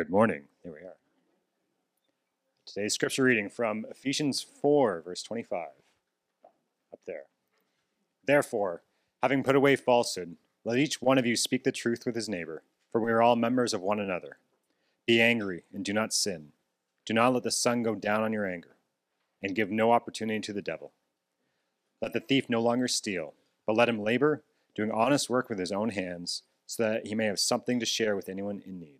Good morning. Here we are. Today's scripture reading from Ephesians 4, verse 25. Up there. Therefore, having put away falsehood, let each one of you speak the truth with his neighbor, for we are all members of one another. Be angry and do not sin. Do not let the sun go down on your anger, and give no opportunity to the devil. Let the thief no longer steal, but let him labor, doing honest work with his own hands, so that he may have something to share with anyone in need.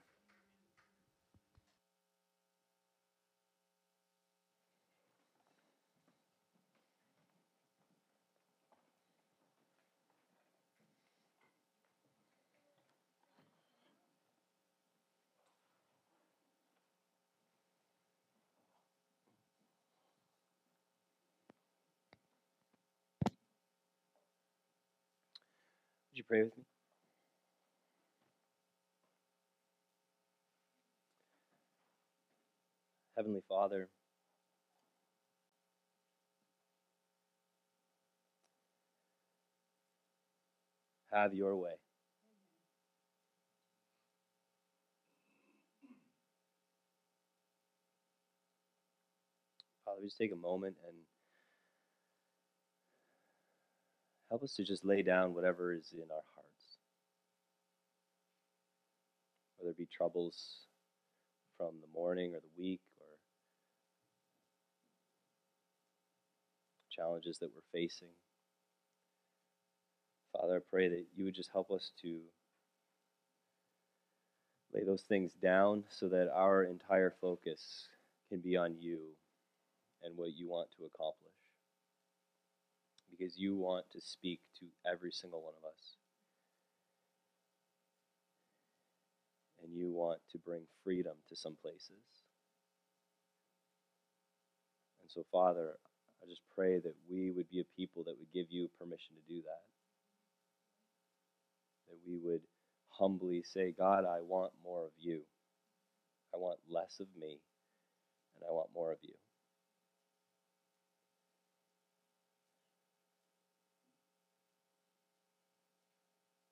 Would you pray with me? Heavenly Father, have your way. Father, we just take a moment and help us to just lay down whatever is in our hearts. Whether it be troubles from the morning or the week or challenges that we're facing. Father, I pray that you would just help us to lay those things down so that our entire focus can be on you and what you want to accomplish because you want to speak to every single one of us. And you want to bring freedom to some places. And so, Father, I just pray that we would be a people that would give you permission to do that. That we would humbly say, God, I want more of you. I want less of me, and I want more of you.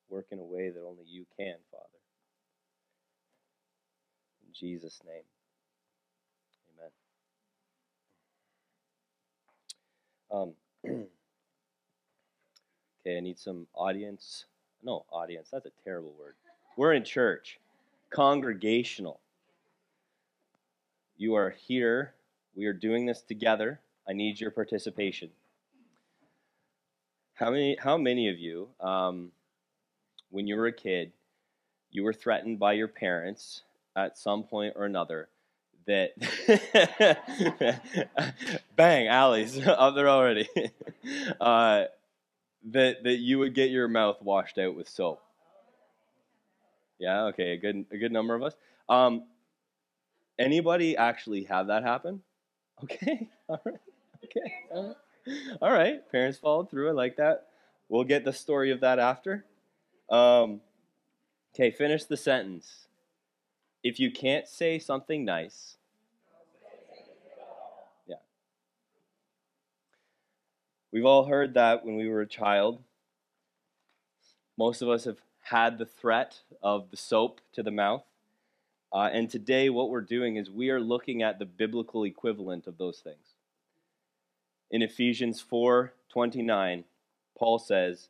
Work in a way that only you can, Father. In Jesus' name, amen. Um, okay, I need some audience. No, audience, that's a terrible word. We're in church, congregational. You are here. We are doing this together. I need your participation. How many? How many of you um, when you were a kid, you were threatened by your parents at some point or another that bang, Allie's up there already. uh, that that you would get your mouth washed out with soap. Yeah, okay, a good a good number of us. Um, anybody actually have that happen? Okay, all right, okay, all right. all right. Parents followed through. I like that. We'll get the story of that after. Um, okay, finish the sentence. If you can't say something nice, yeah. We've all heard that when we were a child. Most of us have had the threat of the soap to the mouth. Uh, and today, what we're doing is we are looking at the biblical equivalent of those things. In Ephesians 4 29, Paul says,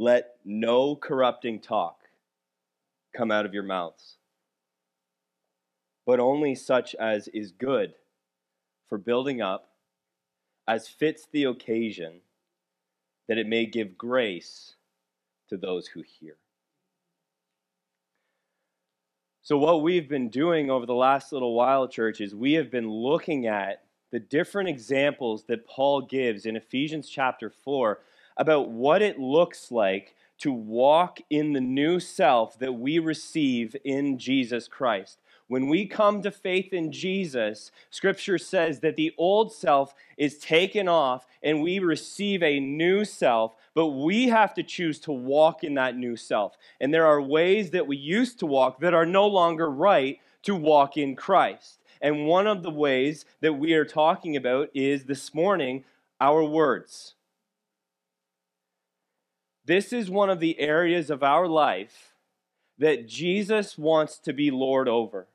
let no corrupting talk come out of your mouths, but only such as is good for building up, as fits the occasion, that it may give grace to those who hear. So, what we've been doing over the last little while, church, is we have been looking at the different examples that Paul gives in Ephesians chapter 4 about what it looks like to walk in the new self that we receive in Jesus Christ. when we come to faith in Jesus, Scripture says that the old self is taken off and we receive a new self, but we have to choose to walk in that new self. And there are ways that we used to walk that are no longer right to walk in Christ. And one of the ways that we are talking about is this morning our words. This is one of the areas of our life that Jesus wants to be Lord over.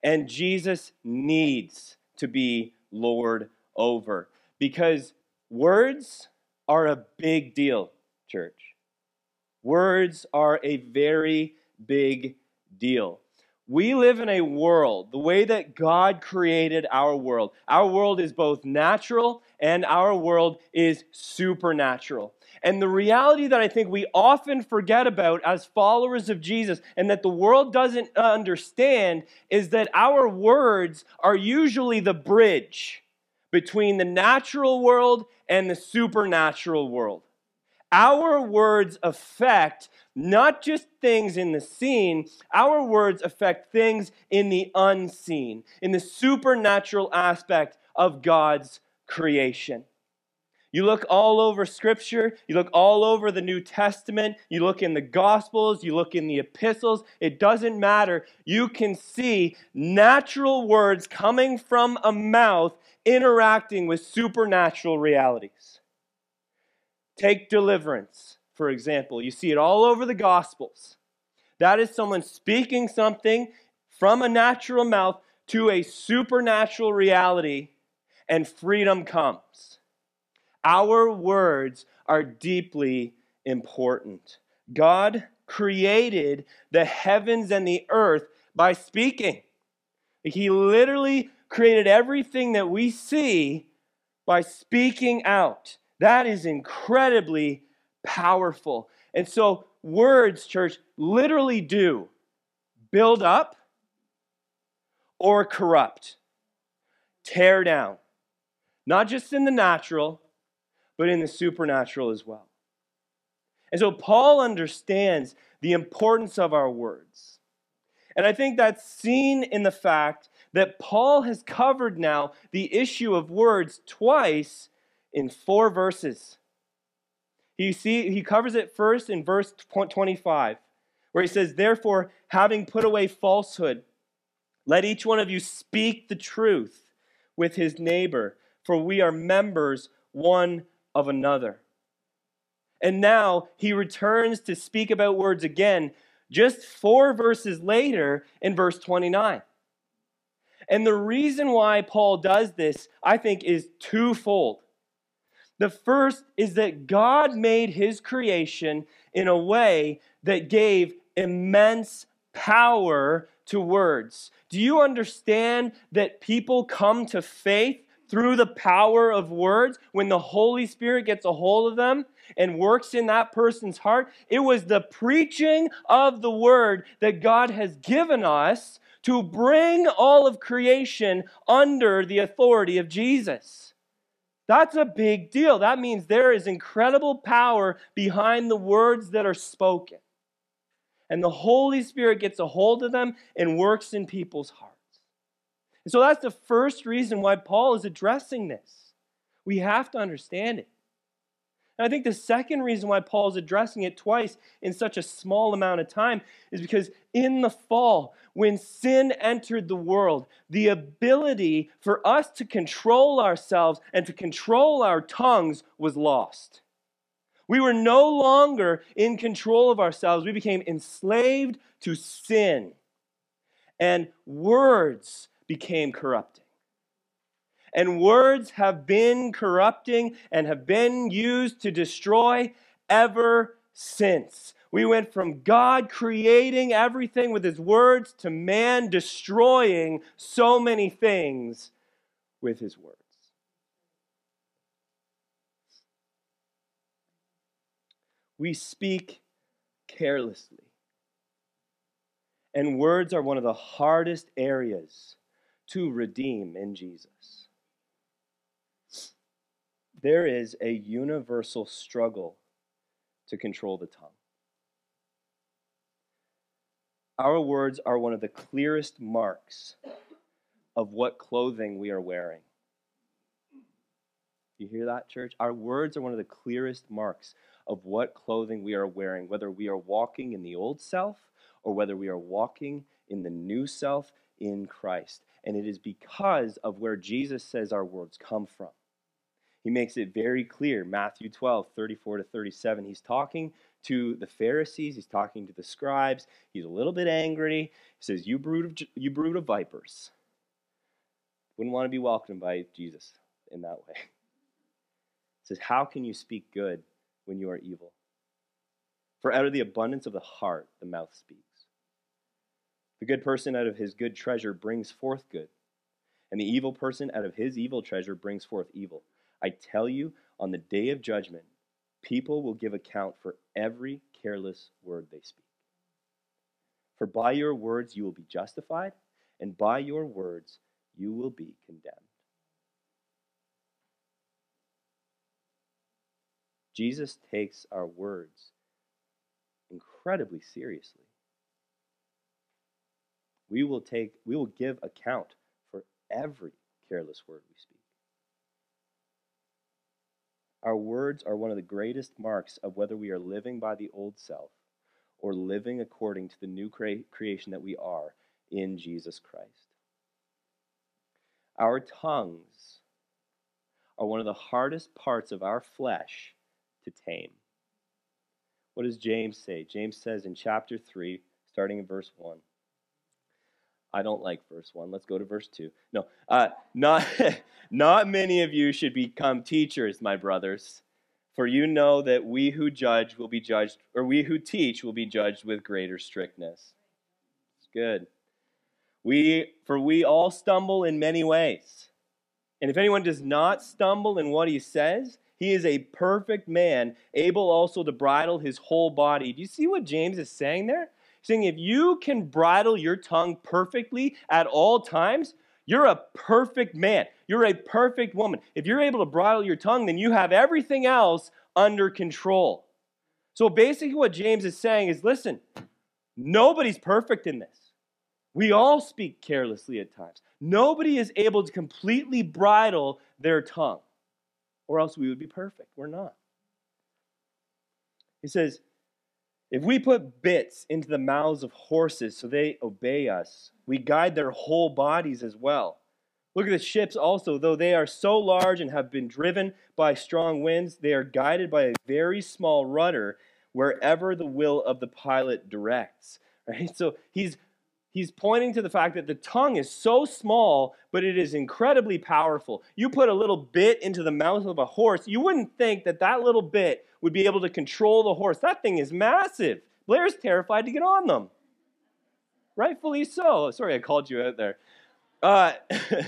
And Jesus needs to be Lord over. Because words are a big deal, church. Words are a very big deal. We live in a world, the way that God created our world. Our world is both natural and our world is supernatural. And the reality that I think we often forget about as followers of Jesus and that the world doesn't understand is that our words are usually the bridge between the natural world and the supernatural world. Our words affect not just things in the seen, our words affect things in the unseen, in the supernatural aspect of God's creation. You look all over Scripture, you look all over the New Testament, you look in the Gospels, you look in the epistles, it doesn't matter. You can see natural words coming from a mouth interacting with supernatural realities. Take deliverance, for example. You see it all over the Gospels. That is someone speaking something from a natural mouth to a supernatural reality, and freedom comes. Our words are deeply important. God created the heavens and the earth by speaking. He literally created everything that we see by speaking out. That is incredibly powerful. And so, words, church, literally do build up or corrupt, tear down. Not just in the natural, but in the supernatural as well. And so Paul understands the importance of our words. And I think that's seen in the fact that Paul has covered now the issue of words twice in four verses. You see, he covers it first in verse 25, where he says, Therefore, having put away falsehood, let each one of you speak the truth with his neighbor, for we are members one of another. And now he returns to speak about words again, just four verses later in verse 29. And the reason why Paul does this, I think, is twofold. The first is that God made his creation in a way that gave immense power to words. Do you understand that people come to faith through the power of words, when the Holy Spirit gets a hold of them and works in that person's heart, it was the preaching of the word that God has given us to bring all of creation under the authority of Jesus. That's a big deal. That means there is incredible power behind the words that are spoken. And the Holy Spirit gets a hold of them and works in people's hearts. And so that's the first reason why Paul is addressing this. We have to understand it. And I think the second reason why Paul is addressing it twice in such a small amount of time is because in the fall, when sin entered the world, the ability for us to control ourselves and to control our tongues was lost. We were no longer in control of ourselves. We became enslaved to sin. And words became corrupting. And words have been corrupting and have been used to destroy ever since. We went from God creating everything with his words to man destroying so many things with his words. We speak carelessly. And words are one of the hardest areas to redeem in Jesus. There is a universal struggle to control the tongue. Our words are one of the clearest marks of what clothing we are wearing. You hear that, church? Our words are one of the clearest marks of what clothing we are wearing, whether we are walking in the old self or whether we are walking in the new self in Christ. And it is because of where Jesus says our words come from. He makes it very clear, Matthew 12, 34 to 37. He's talking to the Pharisees, he's talking to the scribes. He's a little bit angry. He says, You brood of, you brood of vipers. Wouldn't want to be welcomed by Jesus in that way. He says, How can you speak good when you are evil? For out of the abundance of the heart, the mouth speaks. The good person out of his good treasure brings forth good, and the evil person out of his evil treasure brings forth evil. I tell you, on the day of judgment, people will give account for every careless word they speak. For by your words you will be justified, and by your words you will be condemned. Jesus takes our words incredibly seriously. We will take we will give account for every careless word we speak. Our words are one of the greatest marks of whether we are living by the old self or living according to the new cre- creation that we are in Jesus Christ. Our tongues are one of the hardest parts of our flesh to tame. What does James say? James says in chapter 3, starting in verse 1. I don't like verse 1. Let's go to verse 2. No, uh, not, not many of you should become teachers, my brothers, for you know that we who judge will be judged, or we who teach will be judged with greater strictness. It's good. We, for we all stumble in many ways. And if anyone does not stumble in what he says, he is a perfect man, able also to bridle his whole body. Do you see what James is saying there? Saying if you can bridle your tongue perfectly at all times, you're a perfect man. You're a perfect woman. If you're able to bridle your tongue, then you have everything else under control. So basically, what James is saying is listen, nobody's perfect in this. We all speak carelessly at times. Nobody is able to completely bridle their tongue, or else we would be perfect. We're not. He says, if we put bits into the mouths of horses so they obey us, we guide their whole bodies as well. Look at the ships also, though they are so large and have been driven by strong winds, they are guided by a very small rudder wherever the will of the pilot directs. Right? So he's he's pointing to the fact that the tongue is so small, but it is incredibly powerful. You put a little bit into the mouth of a horse, you wouldn't think that that little bit would be able to control the horse. That thing is massive. Blair's terrified to get on them. Rightfully so. Sorry, I called you out there. Uh,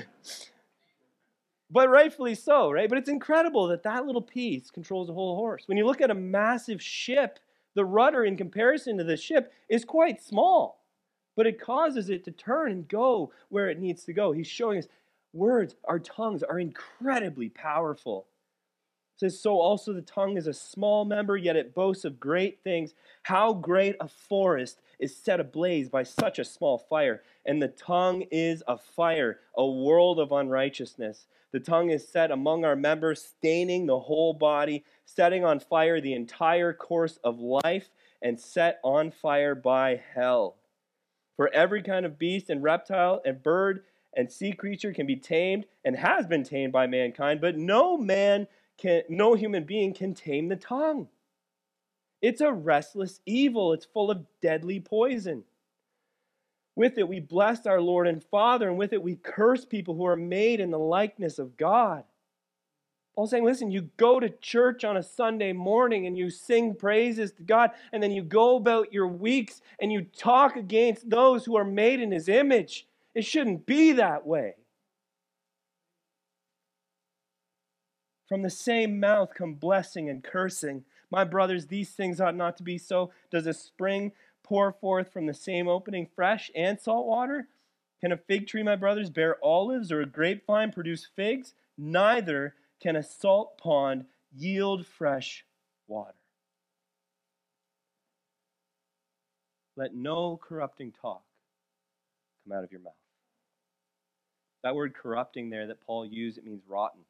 but rightfully so, right? But it's incredible that that little piece controls the whole horse. When you look at a massive ship, the rudder in comparison to the ship is quite small but it causes it to turn and go where it needs to go. He's showing us words, our tongues are incredibly powerful. It says, So also the tongue is a small member, yet it boasts of great things. How great a forest is set ablaze by such a small fire. And the tongue is a fire, a world of unrighteousness. The tongue is set among our members, staining the whole body, setting on fire the entire course of life, and set on fire by hell. For every kind of beast and reptile and bird and sea creature can be tamed and has been tamed by mankind, but no man can, no human being can tame the tongue. It's a restless evil, it's full of deadly poison. With it, we bless our Lord and Father, and with it, we curse people who are made in the likeness of God. Paul's saying, listen, you go to church on a Sunday morning and you sing praises to God, and then you go about your weeks and you talk against those who are made in his image. It shouldn't be that way. From the same mouth come blessing and cursing. My brothers, these things ought not to be so. Does a spring pour forth from the same opening fresh and salt water? Can a fig tree, my brothers, bear olives or a grapevine produce figs? Neither can a salt pond yield fresh water? Let no corrupting talk come out of your mouth. That word corrupting there that Paul used, it means rotten.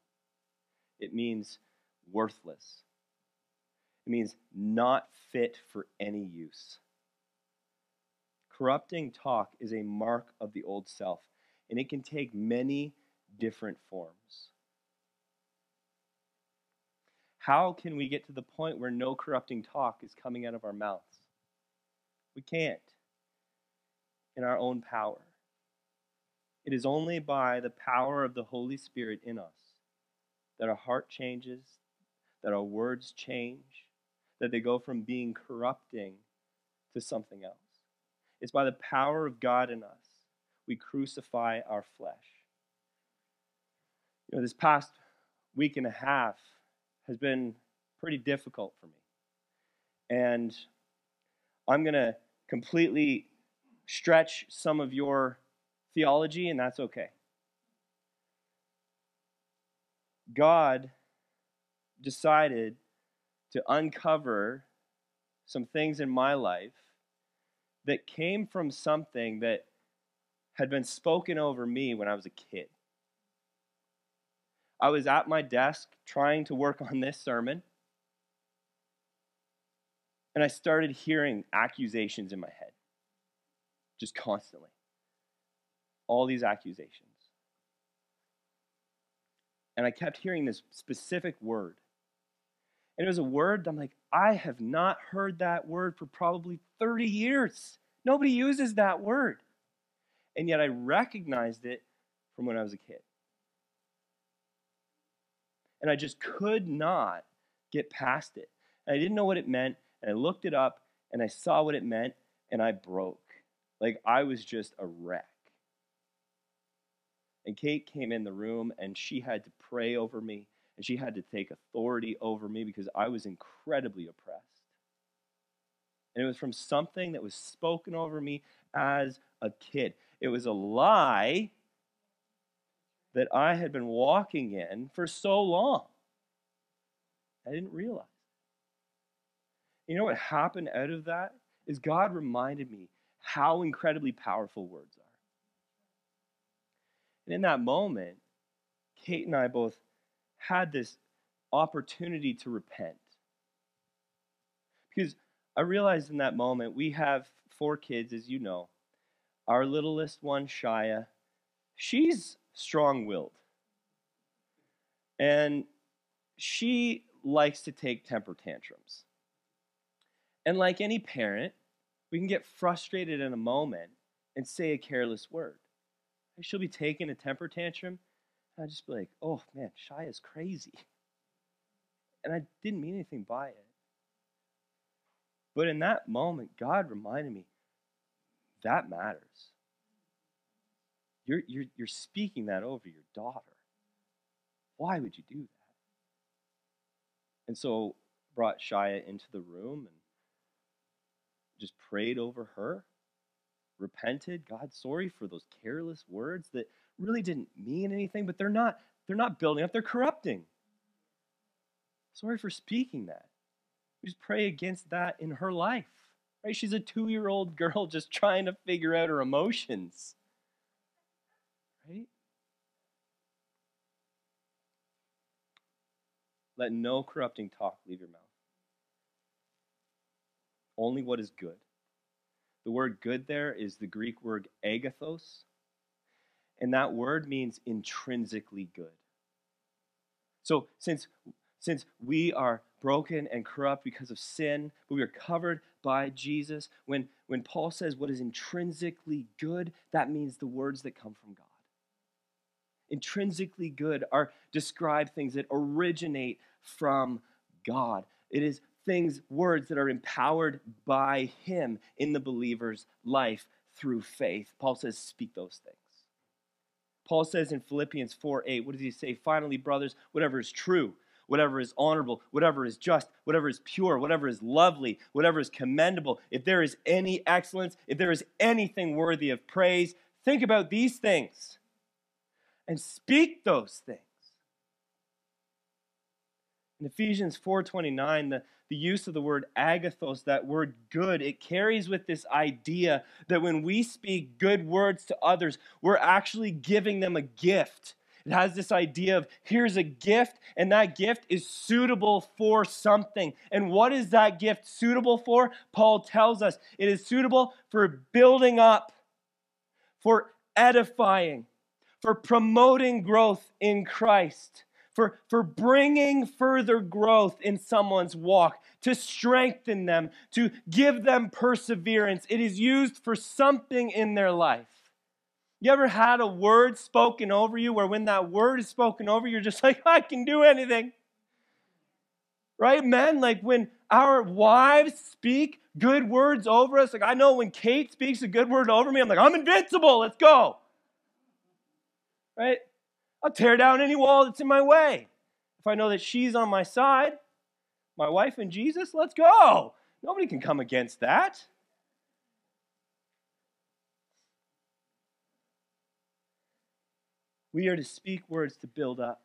It means worthless. It means not fit for any use. Corrupting talk is a mark of the old self, and it can take many different forms. How can we get to the point where no corrupting talk is coming out of our mouths? We can't in our own power. It is only by the power of the Holy Spirit in us that our heart changes, that our words change, that they go from being corrupting to something else. It's by the power of God in us we crucify our flesh. You know, this past week and a half has been pretty difficult for me. And I'm going to completely stretch some of your theology, and that's okay. God decided to uncover some things in my life that came from something that had been spoken over me when I was a kid. I was at my desk trying to work on this sermon, and I started hearing accusations in my head, just constantly. All these accusations. And I kept hearing this specific word. And it was a word that I'm like, I have not heard that word for probably 30 years. Nobody uses that word. And yet I recognized it from when I was a kid. And I just could not get past it. And I didn't know what it meant. And I looked it up and I saw what it meant and I broke. Like I was just a wreck. And Kate came in the room and she had to pray over me and she had to take authority over me because I was incredibly oppressed. And it was from something that was spoken over me as a kid. It was a lie that I had been walking in for so long. I didn't realize. You know what happened out of that? Is God reminded me how incredibly powerful words are. And in that moment, Kate and I both had this opportunity to repent. Because I realized in that moment, we have four kids, as you know. Our littlest one, Shia, she's strong willed. And she likes to take temper tantrums. And like any parent, we can get frustrated in a moment and say a careless word she'll be taking a temper tantrum. And I'd just be like, oh man, Shy is crazy. And I didn't mean anything by it. But in that moment, God reminded me that matters. You're, you're, you're speaking that over your daughter. Why would you do that? And so brought Shia into the room and just prayed over her repented, God, sorry for those careless words that really didn't mean anything, but they're not they're not building up, they're corrupting. Sorry for speaking that. We just pray against that in her life. Right? She's a 2-year-old girl just trying to figure out her emotions. Right? Let no corrupting talk leave your mouth. Only what is good the word good there is the Greek word agathos, and that word means intrinsically good. So since since we are broken and corrupt because of sin, but we are covered by Jesus, when, when Paul says what is intrinsically good, that means the words that come from God. Intrinsically good are describe things that originate from God. It is things, words that are empowered by Him in the believer's life through faith. Paul says, speak those things. Paul says in Philippians 4 8, what does he say? Finally, brothers, whatever is true, whatever is honorable, whatever is just, whatever is pure, whatever is lovely, whatever is commendable, if there is any excellence, if there is anything worthy of praise, think about these things and speak those things. In Ephesians 4:29, the, the use of the word agathos, that word good, it carries with this idea that when we speak good words to others, we're actually giving them a gift. It has this idea of here's a gift, and that gift is suitable for something. And what is that gift suitable for? Paul tells us it is suitable for building up, for edifying, for promoting growth in Christ for, for bringing further growth in someone's walk, to strengthen them, to give them perseverance. It is used for something in their life. You ever had a word spoken over you where when that word is spoken over, you're just like, I can do anything? Right, men? Like when our wives speak good words over us, like I know when Kate speaks a good word over me, I'm like, I'm invincible, let's go. Right? I'll tear down any wall that's in my way. If I know that she's on my side, my wife and Jesus, let's go. Nobody can come against that. We are to speak words to build up.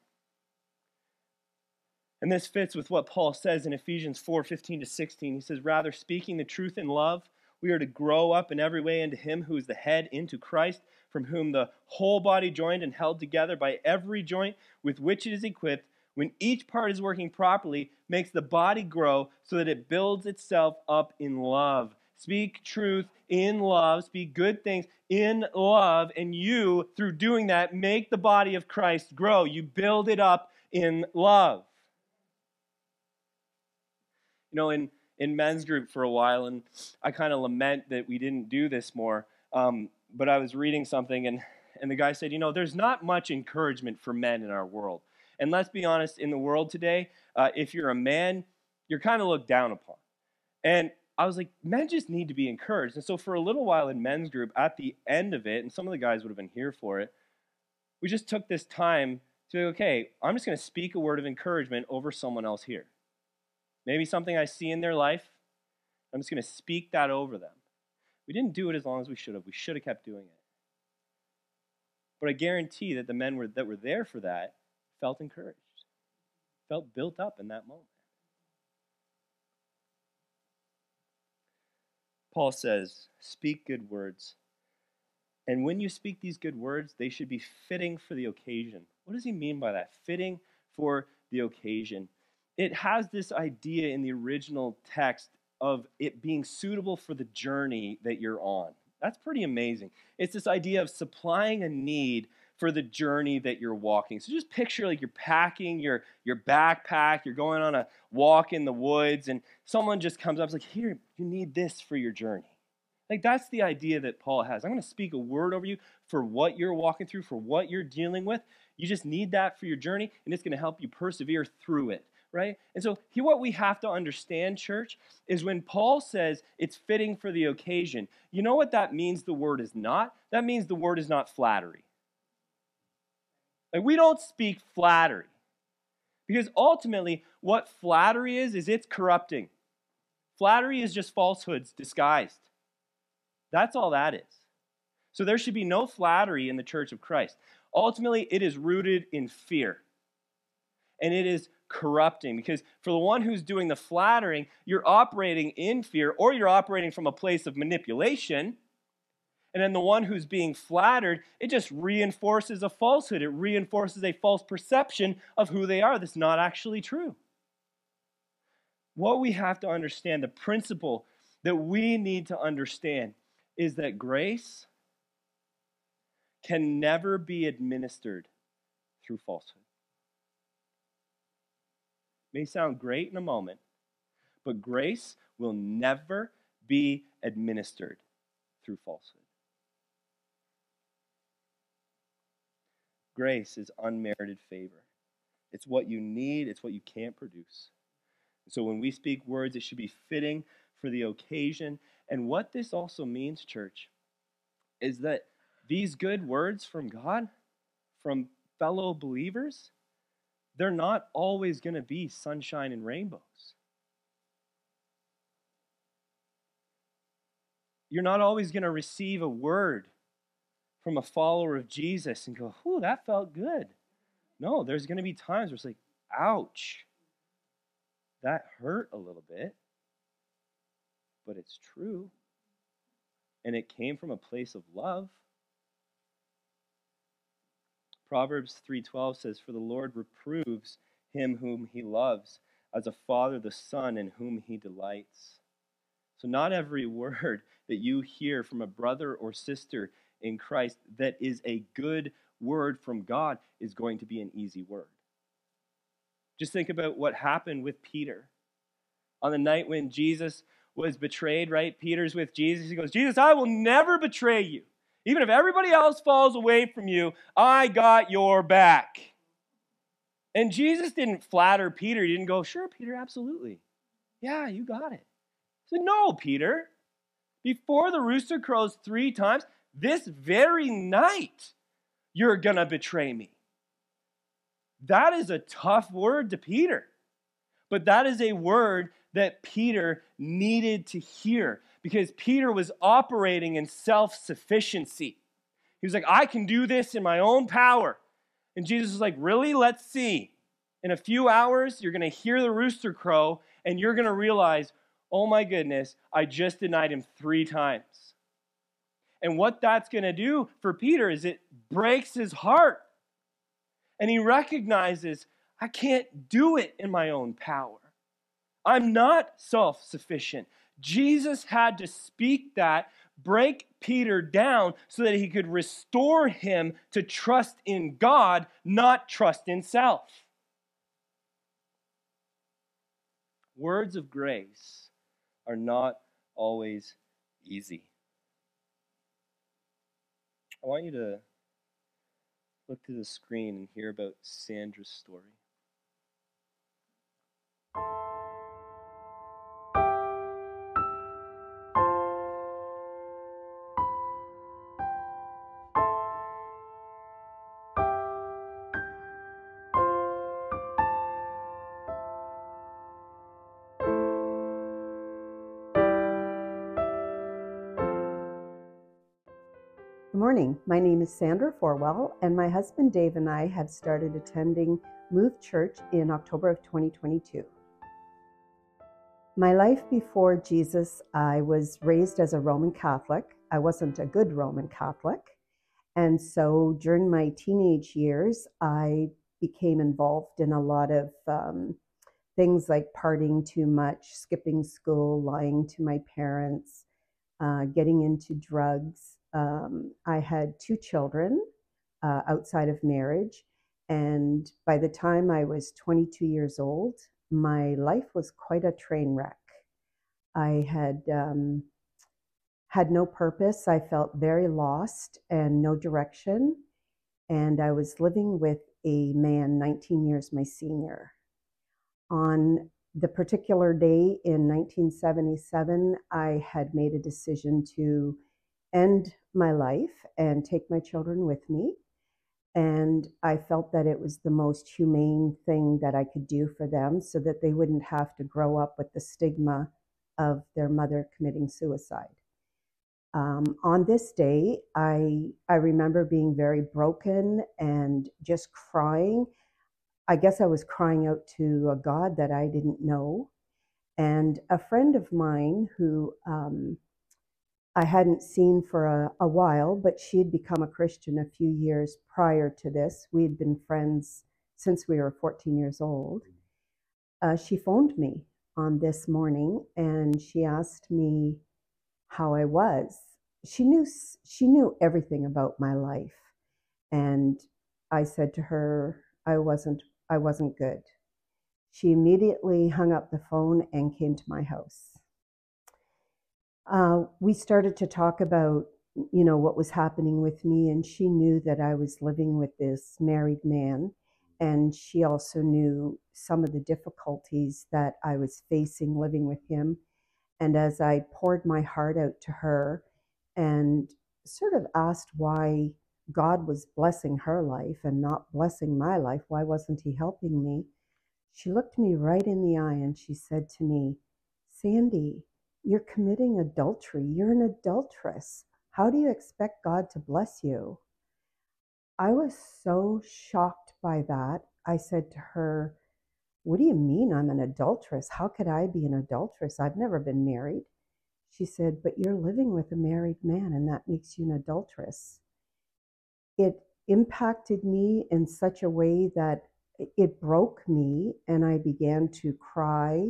And this fits with what Paul says in Ephesians 4 15 to 16. He says, Rather, speaking the truth in love, we are to grow up in every way into Him who is the head, into Christ from whom the whole body joined and held together by every joint with which it is equipped, when each part is working properly, makes the body grow so that it builds itself up in love. Speak truth in love, speak good things in love, and you, through doing that, make the body of Christ grow. You build it up in love. You know, in, in men's group for a while, and I kind of lament that we didn't do this more. Um, but I was reading something, and, and the guy said, You know, there's not much encouragement for men in our world. And let's be honest, in the world today, uh, if you're a man, you're kind of looked down upon. And I was like, men just need to be encouraged. And so for a little while in men's group, at the end of it, and some of the guys would have been here for it, we just took this time to, okay, I'm just going to speak a word of encouragement over someone else here. Maybe something I see in their life, I'm just going to speak that over them. We didn't do it as long as we should have. We should have kept doing it. But I guarantee that the men were, that were there for that felt encouraged, felt built up in that moment. Paul says, Speak good words. And when you speak these good words, they should be fitting for the occasion. What does he mean by that? Fitting for the occasion. It has this idea in the original text of it being suitable for the journey that you're on. That's pretty amazing. It's this idea of supplying a need for the journey that you're walking. So just picture like you're packing your, your backpack, you're going on a walk in the woods, and someone just comes up and like, here, you need this for your journey. Like that's the idea that Paul has. I'm going to speak a word over you for what you're walking through, for what you're dealing with. You just need that for your journey, and it's going to help you persevere through it right? And so, here, what we have to understand, church, is when Paul says it's fitting for the occasion, you know what that means the word is not? That means the word is not flattery. Like, we don't speak flattery. Because ultimately, what flattery is, is it's corrupting. Flattery is just falsehoods disguised. That's all that is. So there should be no flattery in the church of Christ. Ultimately, it is rooted in fear. And it is corrupting. Because for the one who's doing the flattering, you're operating in fear or you're operating from a place of manipulation. And then the one who's being flattered, it just reinforces a falsehood. It reinforces a false perception of who they are that's not actually true. What we have to understand, the principle that we need to understand, is that grace can never be administered through falsehood may sound great in a moment, but grace will never be administered through falsehood. Grace is unmerited favor. It's what you need, it's what you can't produce. So when we speak words, it should be fitting for the occasion. And what this also means, church, is that these good words from God, from fellow believers, they're not always going to be sunshine and rainbows. You're not always going to receive a word from a follower of Jesus and go, "Ooh, that felt good." No, there's going to be times where it's like, "Ouch." that hurt a little bit, but it's true. And it came from a place of love. Proverbs 3:12 says for the Lord reproves him whom he loves as a father the son in whom he delights. So not every word that you hear from a brother or sister in Christ that is a good word from God is going to be an easy word. Just think about what happened with Peter. On the night when Jesus was betrayed, right? Peter's with Jesus. He goes, Jesus, I will never betray you. Even if everybody else falls away from you, I got your back. And Jesus didn't flatter Peter. He didn't go, Sure, Peter, absolutely. Yeah, you got it. He said, No, Peter. Before the rooster crows three times, this very night, you're going to betray me. That is a tough word to Peter. But that is a word that Peter needed to hear because Peter was operating in self sufficiency. He was like, I can do this in my own power. And Jesus was like, Really? Let's see. In a few hours, you're going to hear the rooster crow and you're going to realize, oh my goodness, I just denied him three times. And what that's going to do for Peter is it breaks his heart. And he recognizes, I can't do it in my own power. I'm not self sufficient. Jesus had to speak that, break Peter down so that he could restore him to trust in God, not trust in self. Words of grace are not always easy. I want you to look to the screen and hear about Sandra's story. Morning. My name is Sandra Forwell, and my husband Dave and I have started attending Move Church in October of 2022. My life before Jesus, I was raised as a Roman Catholic. I wasn't a good Roman Catholic. And so during my teenage years, I became involved in a lot of um, things like partying too much, skipping school, lying to my parents, uh, getting into drugs. Um, I had two children uh, outside of marriage. And by the time I was 22 years old, my life was quite a train wreck. I had um, had no purpose. I felt very lost and no direction. And I was living with a man 19 years my senior. On the particular day in 1977, I had made a decision to end my life and take my children with me. And I felt that it was the most humane thing that I could do for them so that they wouldn't have to grow up with the stigma of their mother committing suicide. Um, on this day, I, I remember being very broken and just crying. I guess I was crying out to a God that I didn't know. And a friend of mine who um, I hadn't seen for a, a while, but she had become a Christian a few years prior to this. We had been friends since we were 14 years old. Uh, she phoned me on this morning and she asked me how I was. She knew she knew everything about my life, and I said to her I wasn't I wasn't good. She immediately hung up the phone and came to my house uh, we started to talk about you know what was happening with me and she knew that i was living with this married man and she also knew some of the difficulties that i was facing living with him. And as i poured my heart out to her and sort of asked why god was blessing her life and not blessing my life why wasn't he helping me? She looked me right in the eye and she said to me sandy you're committing adultery. You're an adulteress. How do you expect God to bless you? I was so shocked by that. I said to her, What do you mean I'm an adulteress? How could I be an adulteress? I've never been married. She said, But you're living with a married man, and that makes you an adulteress. It impacted me in such a way that it broke me, and I began to cry.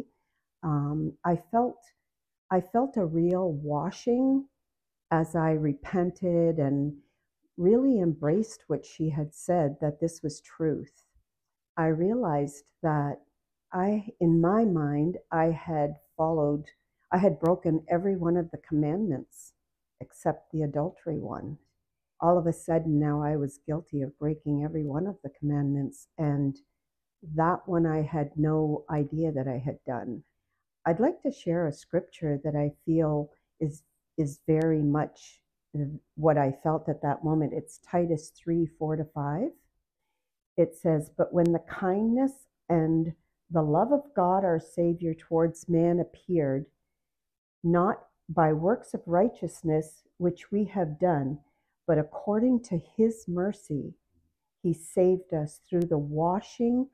Um, I felt I felt a real washing as I repented and really embraced what she had said that this was truth. I realized that I, in my mind, I had followed, I had broken every one of the commandments except the adultery one. All of a sudden, now I was guilty of breaking every one of the commandments, and that one I had no idea that I had done. I'd like to share a scripture that I feel is is very much what I felt at that moment. It's Titus 3 4 to 5. It says, But when the kindness and the love of God our Savior towards man appeared, not by works of righteousness which we have done, but according to his mercy, he saved us through the washing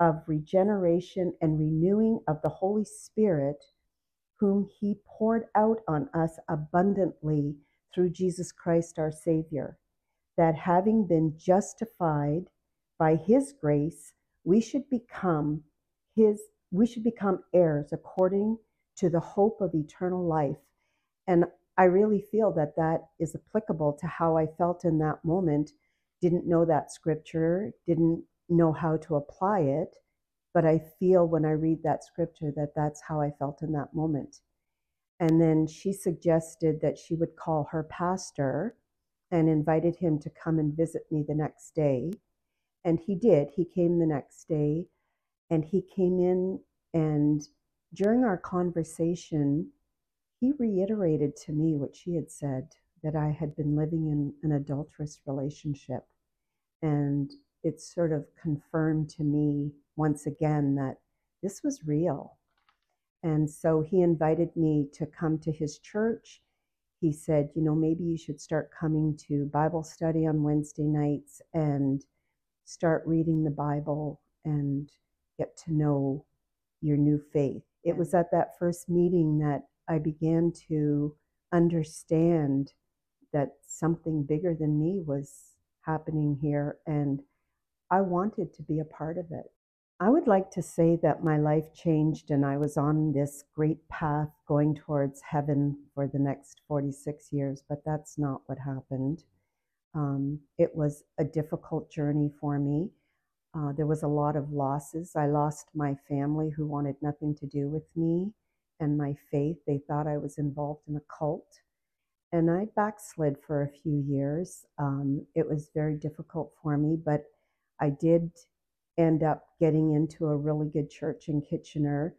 of regeneration and renewing of the Holy Spirit, whom he poured out on us abundantly through Jesus Christ our Savior, that having been justified by his grace, we should become his we should become heirs according to the hope of eternal life. And I really feel that that is applicable to how I felt in that moment. Didn't know that scripture, didn't know how to apply it, but I feel when I read that scripture that that's how I felt in that moment. And then she suggested that she would call her pastor and invited him to come and visit me the next day. And he did. He came the next day and he came in and during our conversation, he reiterated to me what she had said that I had been living in an adulterous relationship. And it sort of confirmed to me once again that this was real and so he invited me to come to his church. He said, you know, maybe you should start coming to Bible study on Wednesday nights and start reading the Bible and get to know your new faith. It was at that first meeting that I began to understand that something bigger than me was happening here and I wanted to be a part of it. I would like to say that my life changed and I was on this great path going towards heaven for the next 46 years, but that's not what happened. Um, it was a difficult journey for me. Uh, there was a lot of losses. I lost my family who wanted nothing to do with me and my faith. They thought I was involved in a cult. And I backslid for a few years. Um, it was very difficult for me, but I did end up getting into a really good church in Kitchener.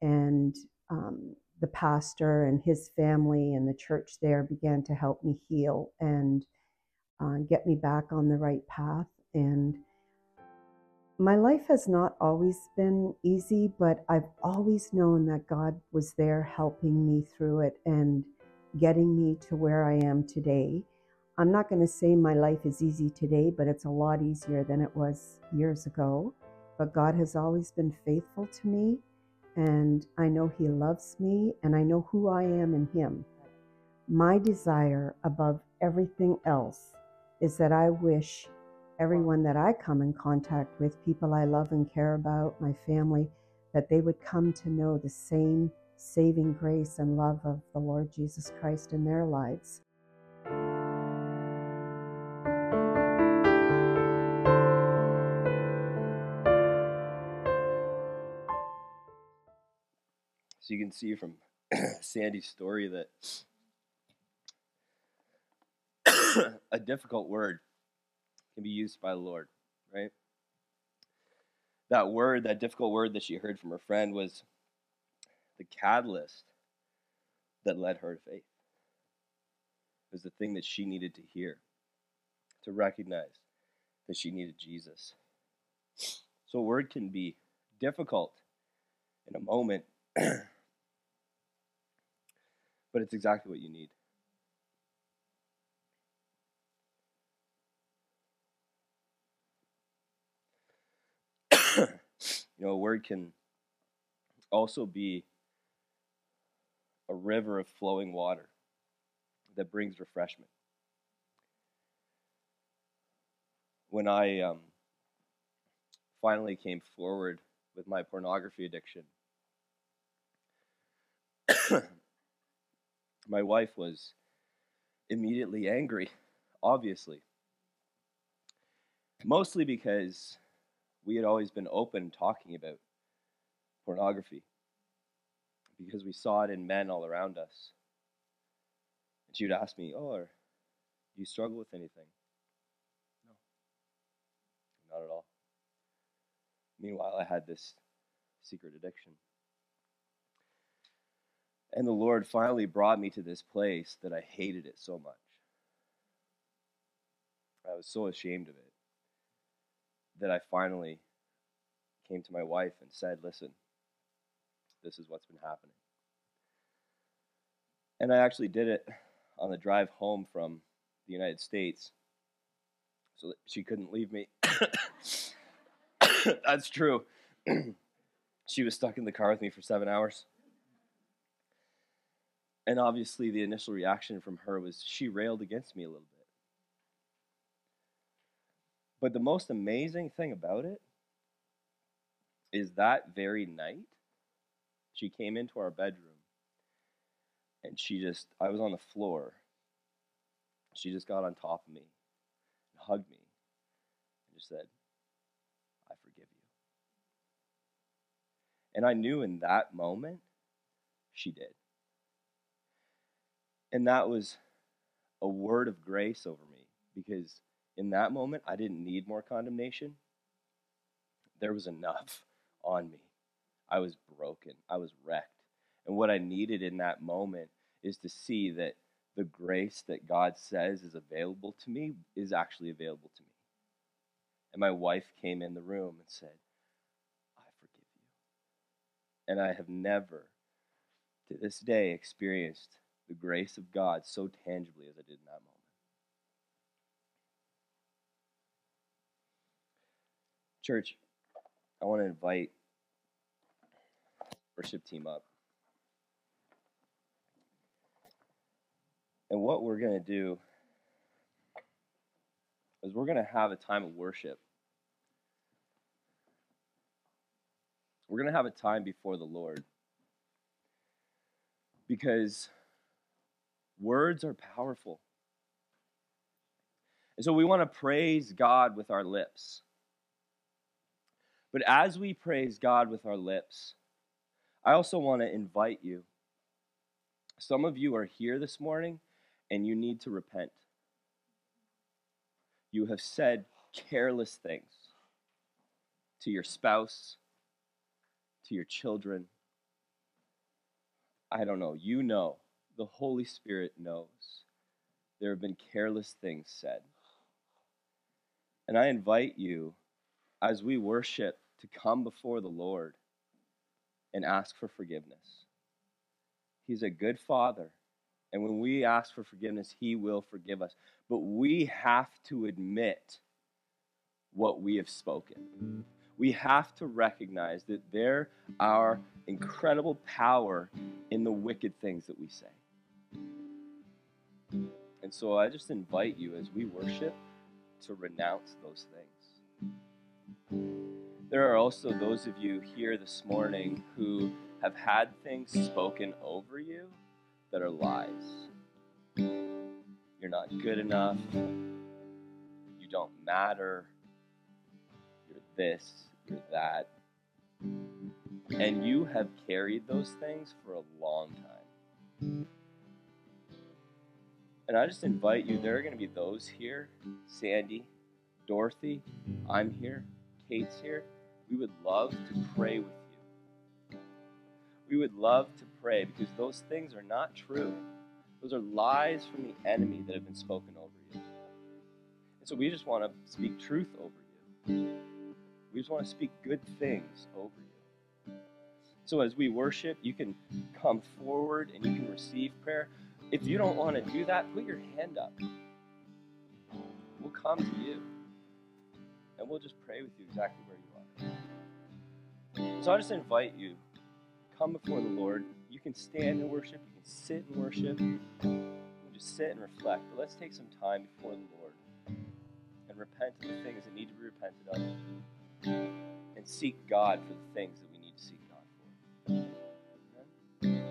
And um, the pastor and his family and the church there began to help me heal and uh, get me back on the right path. And my life has not always been easy, but I've always known that God was there helping me through it and getting me to where I am today. I'm not going to say my life is easy today, but it's a lot easier than it was years ago. But God has always been faithful to me, and I know He loves me, and I know who I am in Him. My desire above everything else is that I wish everyone that I come in contact with, people I love and care about, my family, that they would come to know the same saving grace and love of the Lord Jesus Christ in their lives. You can see from Sandy's story that a difficult word can be used by the Lord, right? That word, that difficult word that she heard from her friend was the catalyst that led her to faith. It was the thing that she needed to hear, to recognize that she needed Jesus. So a word can be difficult in a moment but it's exactly what you need. you know, a word can also be a river of flowing water that brings refreshment. When I um, finally came forward with my pornography addiction, my wife was immediately angry, obviously. Mostly because we had always been open talking about pornography, because we saw it in men all around us. And she would ask me, Oh, do you struggle with anything? No, not at all. Meanwhile, I had this secret addiction. And the Lord finally brought me to this place that I hated it so much. I was so ashamed of it that I finally came to my wife and said, Listen, this is what's been happening. And I actually did it on the drive home from the United States so that she couldn't leave me. That's true. she was stuck in the car with me for seven hours. And obviously, the initial reaction from her was she railed against me a little bit. But the most amazing thing about it is that very night, she came into our bedroom and she just, I was on the floor. She just got on top of me and hugged me and just said, I forgive you. And I knew in that moment she did. And that was a word of grace over me because in that moment I didn't need more condemnation. There was enough on me. I was broken, I was wrecked. And what I needed in that moment is to see that the grace that God says is available to me is actually available to me. And my wife came in the room and said, I forgive you. And I have never, to this day, experienced the grace of God so tangibly as I did in that moment. Church, I want to invite worship team up. And what we're going to do is we're going to have a time of worship. We're going to have a time before the Lord. Because words are powerful. And so we want to praise God with our lips. But as we praise God with our lips, I also want to invite you. Some of you are here this morning and you need to repent. You have said careless things to your spouse, to your children. I don't know. You know. The Holy Spirit knows. There have been careless things said. And I invite you, as we worship, to come before the Lord and ask for forgiveness. He's a good father. And when we ask for forgiveness, He will forgive us. But we have to admit what we have spoken. We have to recognize that there are incredible power in the wicked things that we say. And so I just invite you as we worship to renounce those things. There are also those of you here this morning who have had things spoken over you that are lies. You're not good enough. You don't matter. You're this, you're that. And you have carried those things for a long time. And I just invite you, there are going to be those here Sandy, Dorothy, I'm here, Kate's here. We would love to pray with you. We would love to pray because those things are not true. Those are lies from the enemy that have been spoken over you. And so we just want to speak truth over you. We just want to speak good things over you. So as we worship, you can come forward and you can receive prayer. If you don't want to do that, put your hand up. We'll come to you and we'll just pray with you exactly where you are. So I just invite you come before the Lord. You can stand and worship, you can sit and worship, just sit and reflect. But let's take some time before the Lord and repent of the things that need to be repented of and seek God for the things that we need to seek God for. Amen?